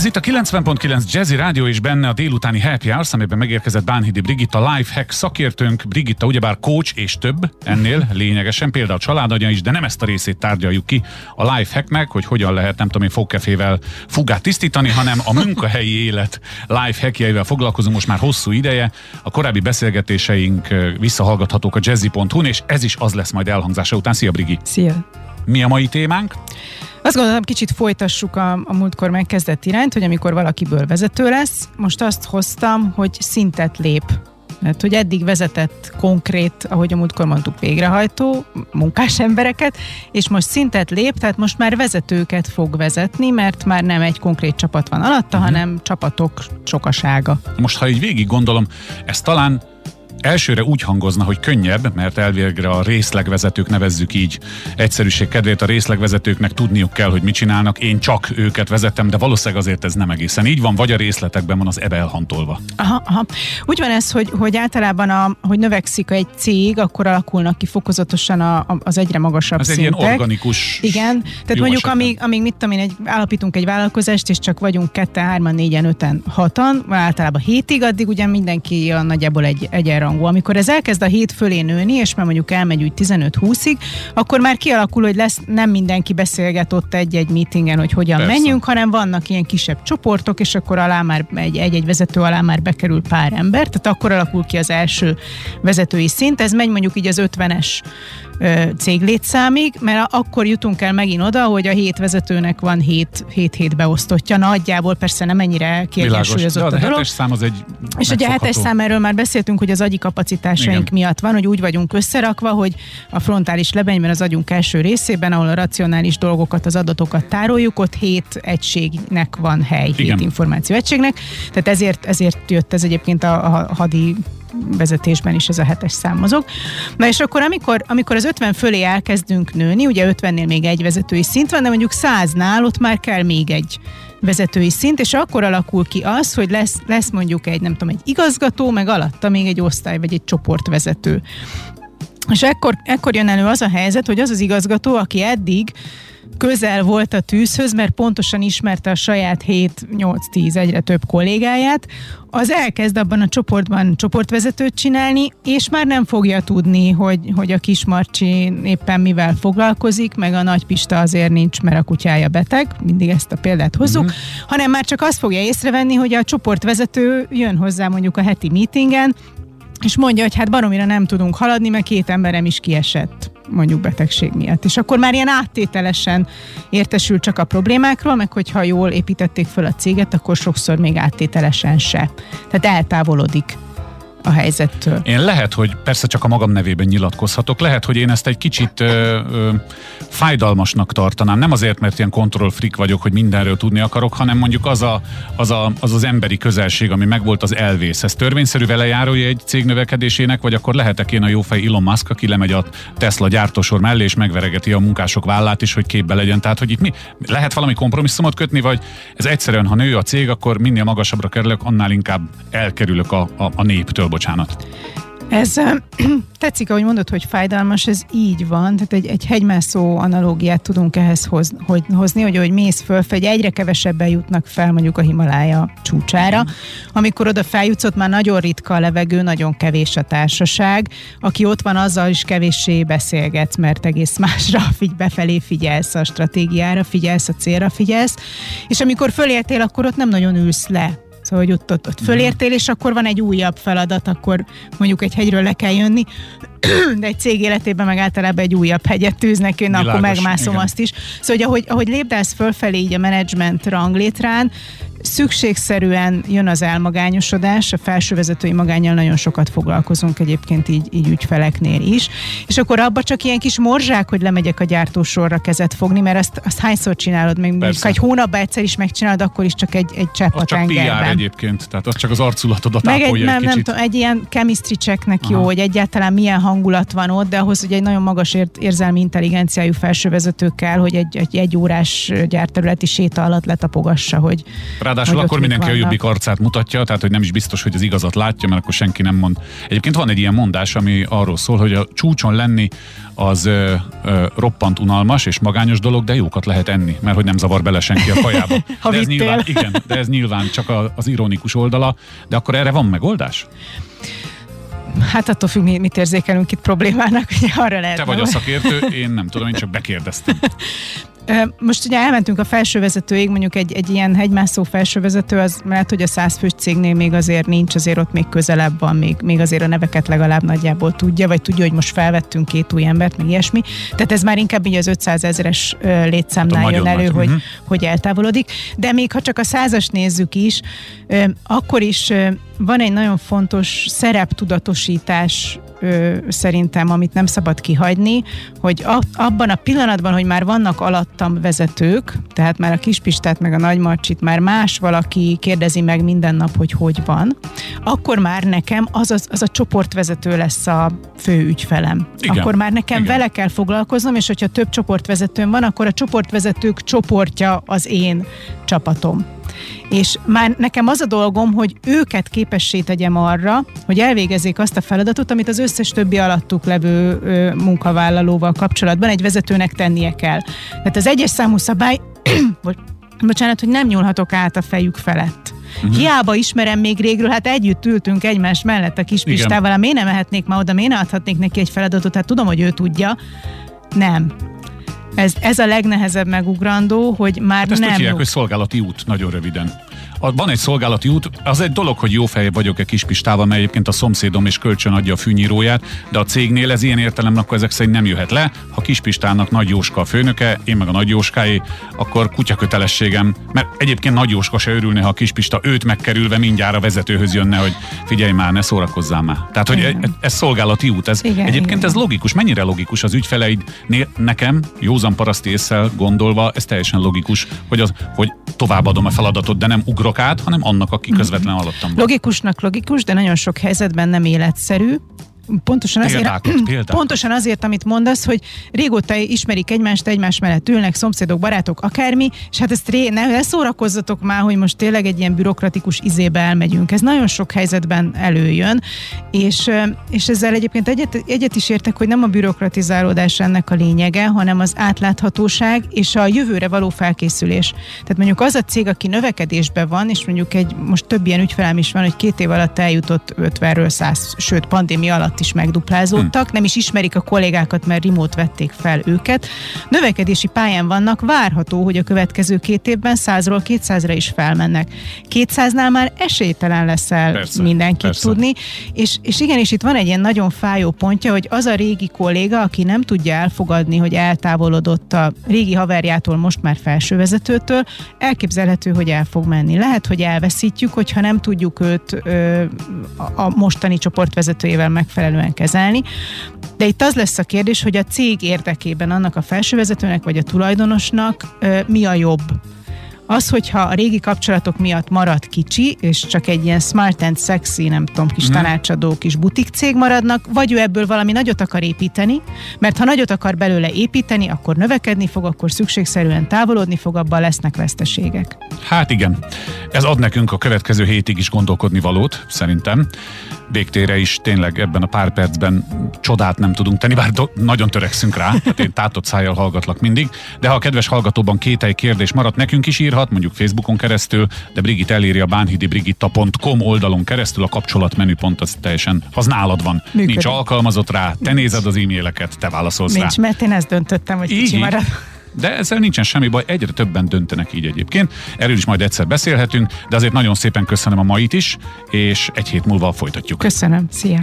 Ez itt a 90.9 Jazzy Rádió és benne a délutáni Happy Hours, amiben megérkezett Bánhidi Brigitta, Lifehack szakértőnk. Brigitta ugyebár coach és több ennél lényegesen, például a családanya is, de nem ezt a részét tárgyaljuk ki a Lifehacknek, hogy hogyan lehet, nem tudom én, fogkefével fugát tisztítani, hanem a munkahelyi élet lifehackjeivel foglalkozunk most már hosszú ideje. A korábbi beszélgetéseink visszahallgathatók a jazzy.hu-n, és ez is az lesz majd elhangzása után. Szia Brigi! Szia! Mi a mai témánk? Azt gondolom, kicsit folytassuk a, a múltkor megkezdett irányt, hogy amikor valakiből vezető lesz, most azt hoztam, hogy szintet lép. Mert hogy eddig vezetett konkrét, ahogy a múltkor mondtuk, végrehajtó munkás embereket, és most szintet lép, tehát most már vezetőket fog vezetni, mert már nem egy konkrét csapat van alatta, uh-huh. hanem csapatok sokasága. Most, ha így végig gondolom, ez talán elsőre úgy hangozna, hogy könnyebb, mert elvégre a részlegvezetők nevezzük így egyszerűség kedvéért a részlegvezetőknek tudniuk kell, hogy mit csinálnak, én csak őket vezetem, de valószínűleg azért ez nem egészen így van, vagy a részletekben van az ebe elhantolva. Aha, aha. Úgy van ez, hogy, hogy általában, a, hogy növekszik egy cég, akkor alakulnak ki fokozatosan a, a, az egyre magasabb ez szintek. egy ilyen organikus Igen, tehát mondjuk amíg, amíg mit tudom én, egy, állapítunk egy vállalkozást, és csak vagyunk ketten, hárman, négyen, öten, hatan, általában hétig, addig ugye mindenki a nagyjából egy egyenrangú rangú. Amikor ez elkezd a hét fölé nőni, és már mondjuk elmegy úgy 15-20-ig, akkor már kialakul, hogy lesz nem mindenki beszélget ott egy-egy meetingen, hogy hogyan Persze. menjünk, hanem vannak ilyen kisebb csoportok, és akkor alá már egy, egy-egy vezető alá már bekerül pár ember, tehát akkor alakul ki az első vezetői szint. Ez megy mondjuk így az 50-es céglétszámig, mert akkor jutunk el megint oda, hogy a hét vezetőnek van hét, hét hét beosztottja. Nagyjából persze nem ennyire kiegyensúlyozott a, a dolog. szám az egy És ugye a hetes szám, erről már beszéltünk, hogy az agyi kapacitásaink Igen. miatt van, hogy úgy vagyunk összerakva, hogy a frontális lebenyben az agyunk első részében, ahol a racionális dolgokat, az adatokat tároljuk, ott hét egységnek van hely, Igen. hét információ egységnek. Tehát ezért, ezért jött ez egyébként a, a hadi vezetésben is ez a hetes szám mozog. Na és akkor, amikor, amikor az 50 fölé elkezdünk nőni, ugye 50-nél még egy vezetői szint van, de mondjuk 100-nál ott már kell még egy vezetői szint, és akkor alakul ki az, hogy lesz, lesz mondjuk egy, nem tudom, egy igazgató, meg alatta még egy osztály, vagy egy csoportvezető. És ekkor, ekkor jön elő az a helyzet, hogy az az igazgató, aki eddig közel volt a tűzhöz, mert pontosan ismerte a saját 7-8-10 egyre több kollégáját, az elkezd abban a csoportban csoportvezetőt csinálni, és már nem fogja tudni, hogy, hogy a kismarcsi éppen mivel foglalkozik, meg a nagy Pista azért nincs, mert a kutyája beteg, mindig ezt a példát hozzuk, uh-huh. hanem már csak azt fogja észrevenni, hogy a csoportvezető jön hozzá mondjuk a heti meetingen, és mondja, hogy hát baromira nem tudunk haladni, mert két emberem is kiesett mondjuk betegség miatt. És akkor már ilyen áttételesen értesül csak a problémákról, meg hogyha jól építették föl a céget, akkor sokszor még áttételesen se. Tehát eltávolodik a helyzettől. Én lehet, hogy persze csak a magam nevében nyilatkozhatok, lehet, hogy én ezt egy kicsit ö, ö, fájdalmasnak tartanám. Nem azért, mert ilyen kontroll freak vagyok, hogy mindenről tudni akarok, hanem mondjuk az, a, az, a, az az emberi közelség, ami megvolt, az elvész. Ez törvényszerű velejárója egy cég növekedésének, vagy akkor lehetek én a jófej Elon Musk, aki lemegy a Tesla gyártósor mellé, és megveregeti a munkások vállát is, hogy képbe legyen. Tehát, hogy itt mi, lehet valami kompromisszumot kötni, vagy ez egyszerűen, ha nő a cég, akkor minél magasabbra kerülök, annál inkább elkerülök a, a, a néptől bocsánat. Ez tetszik, ahogy mondod, hogy fájdalmas, ez így van, tehát egy, egy hegymászó analógiát tudunk ehhez hoz, hogy, hozni, hogy hogy mész fölfelé, egyre kevesebben jutnak fel mondjuk a Himalája csúcsára. Amikor oda feljutsz, ott már nagyon ritka a levegő, nagyon kevés a társaság. Aki ott van, azzal is kevéssé beszélgetsz, mert egész másra figy, befelé figyelsz a stratégiára, figyelsz a célra, figyelsz. És amikor fölértél, akkor ott nem nagyon ülsz le Szóval, hogy ott, ott, ott fölértél, és akkor van egy újabb feladat, akkor mondjuk egy hegyről le kell jönni, de egy cég életében meg általában egy újabb hegyet tűznek, én akkor megmászom igen. azt is. Szóval, hogy ahogy, ahogy lépdelsz fölfelé így a menedzsment ranglétrán, szükségszerűen jön az elmagányosodás, a felsővezetői magányjal nagyon sokat foglalkozunk egyébként így, így ügyfeleknél is, és akkor abba csak ilyen kis morzsák, hogy lemegyek a gyártósorra kezet fogni, mert azt, azt hányszor csinálod, még ha egy hónapban egyszer is megcsinálod, akkor is csak egy, egy csepp a tengerben. PR egyébként, tehát az csak az arculatodat Meg egy, nem, egy nem tudom, egy ilyen chemistry checknek jó, hogy egyáltalán milyen hangulat van ott, de ahhoz ugye egy nagyon magas ért, érzelmi intelligenciájú felsővezető kell, hogy egy, egy, egy órás gyárterületi séta alatt letapogassa, hogy ráadásul hogy akkor mindenki a vannak. jobbik arcát mutatja, tehát hogy nem is biztos, hogy az igazat látja, mert akkor senki nem mond. Egyébként van egy ilyen mondás, ami arról szól, hogy a csúcson lenni az ö, ö, roppant unalmas és magányos dolog, de jókat lehet enni, mert hogy nem zavar bele senki a kajába. Ha de ez vittél. nyilván, igen, de ez nyilván csak a, az ironikus oldala, de akkor erre van megoldás? Hát attól függ, mi- mit érzékelünk itt problémának, hogy arra lehet. Te vagy a szakértő, én nem tudom, én csak bekérdeztem. Most ugye elmentünk a felsővezetőig, mondjuk egy, egy ilyen hegymászó felsővezető, az lehet, hogy a százfős cégnél még azért nincs, azért ott még közelebb van, még, még azért a neveket legalább nagyjából tudja, vagy tudja, hogy most felvettünk két új embert, meg ilyesmi. Tehát ez már inkább így az 500 ezeres létszámnál jön elő, nagy. hogy, Mhm. hogy eltávolodik. De még ha csak a százas nézzük is, akkor is van egy nagyon fontos szereptudatosítás ö, szerintem, amit nem szabad kihagyni, hogy a, abban a pillanatban, hogy már vannak alattam vezetők, tehát már a Kispistát meg a Nagymarcsit már más valaki kérdezi meg minden nap, hogy hogy van, akkor már nekem az, az, az a csoportvezető lesz a fő ügyfelem. Igen. Akkor már nekem Igen. vele kell foglalkoznom, és hogyha több csoportvezetőm van, akkor a csoportvezetők csoportja az én csapatom. És már nekem az a dolgom, hogy őket képessé tegyem arra, hogy elvégezzék azt a feladatot, amit az összes többi alattuk levő munkavállalóval kapcsolatban egy vezetőnek tennie kell. Tehát az egyes számú szabály, bo- bocsánat, hogy nem nyúlhatok át a fejük felett. Uh-huh. Hiába ismerem még régről, hát együtt ültünk egymás mellett a kis. Pistával, hát miért nem mehetnék ma oda, miért ne adhatnék neki egy feladatot, hát tudom, hogy ő tudja. Nem. Ez, ez a legnehezebb megugrandó, hogy már Hát ezt nem... hívják, hogy szolgálati út, nagyon röviden. Van egy szolgálati út, az egy dolog, hogy jó fej vagyok-e Kispistával, mert egyébként a szomszédom is kölcsön adja a fűnyíróját, de a cégnél ez ilyen értelemben akkor ezek szerint nem jöhet le. Ha Kispistának Nagy Jóska a főnöke, én meg a Nagy Jóskáé, akkor kutyakötelességem, mert egyébként Nagy Jóska se örülne, ha a Kispista őt megkerülve mindjárt a vezetőhöz jönne, hogy figyelj már, ne szórakozzál már. Tehát, hogy Igen. e- ez szolgálati út. Ez, Igen, egyébként igen. ez logikus. Mennyire logikus az ügyfeleid? Nekem, józan paraszti észsel gondolva, ez teljesen logikus, hogy, az, hogy továbbadom a feladatot, de nem ugrok át, hanem annak, aki közvetlen alattam van. Logikusnak logikus, de nagyon sok helyzetben nem életszerű. Pontosan azért, Példákat, példákat. pontosan azért, amit mondasz, hogy régóta ismerik egymást, egymás mellett ülnek, szomszédok, barátok, akármi, és hát ezt ré, ne, ne szórakozzatok már, hogy most tényleg egy ilyen bürokratikus izébe elmegyünk. Ez nagyon sok helyzetben előjön, és, és ezzel egyébként egyet, egyet is értek, hogy nem a bürokratizálódás ennek a lényege, hanem az átláthatóság és a jövőre való felkészülés. Tehát mondjuk az a cég, aki növekedésben van, és mondjuk egy, most több ilyen ügyfelem is van, hogy két év alatt eljutott 50-ről 100, sőt pandémia alatt is megduplázódtak, hmm. nem is ismerik a kollégákat, mert remote vették fel őket. Növekedési pályán vannak, várható, hogy a következő két évben 100-ról 200-ra is felmennek. 200-nál már esélytelen lesz el Persze, mindenkit persze. tudni, és, és igenis itt van egy ilyen nagyon fájó pontja, hogy az a régi kolléga, aki nem tudja elfogadni, hogy eltávolodott a régi haverjától, most már felsővezetőtől, elképzelhető, hogy el fog menni. Lehet, hogy elveszítjük, hogyha nem tudjuk őt ö, a- mostani csoportvezetőjével megfelelően kezelni. De itt az lesz a kérdés, hogy a cég érdekében annak a felsővezetőnek vagy a tulajdonosnak mi a jobb. Az, hogyha a régi kapcsolatok miatt marad kicsi, és csak egy ilyen smart and sexy, nem tudom, kis Mhm. tanácsadó, kis butik cég maradnak, vagy ő ebből valami nagyot akar építeni, mert ha nagyot akar belőle építeni, akkor növekedni fog, akkor szükségszerűen távolodni fog, abban lesznek veszteségek. Hát igen, ez ad nekünk a következő hétig is gondolkodni valót, szerintem. Végtére is tényleg ebben a pár percben csodát nem tudunk tenni, bár do- nagyon törekszünk rá, tehát én tátott szájjal hallgatlak mindig, de ha a kedves hallgatóban kételj kérdés maradt, nekünk is írhat, mondjuk Facebookon keresztül, de Brigit eléri a bánhidibrigitta.com oldalon keresztül, a kapcsolatmenüpont az teljesen, az nálad van. Működik. Nincs alkalmazott rá, te nézed az e-maileket, te válaszolsz rá. Nincs, mert én ezt döntöttem, hogy kicsi marad. De ezzel nincsen semmi baj, egyre többen döntenek így egyébként. Erről is majd egyszer beszélhetünk, de azért nagyon szépen köszönöm a mait is, és egy hét múlva folytatjuk. Köszönöm, szia!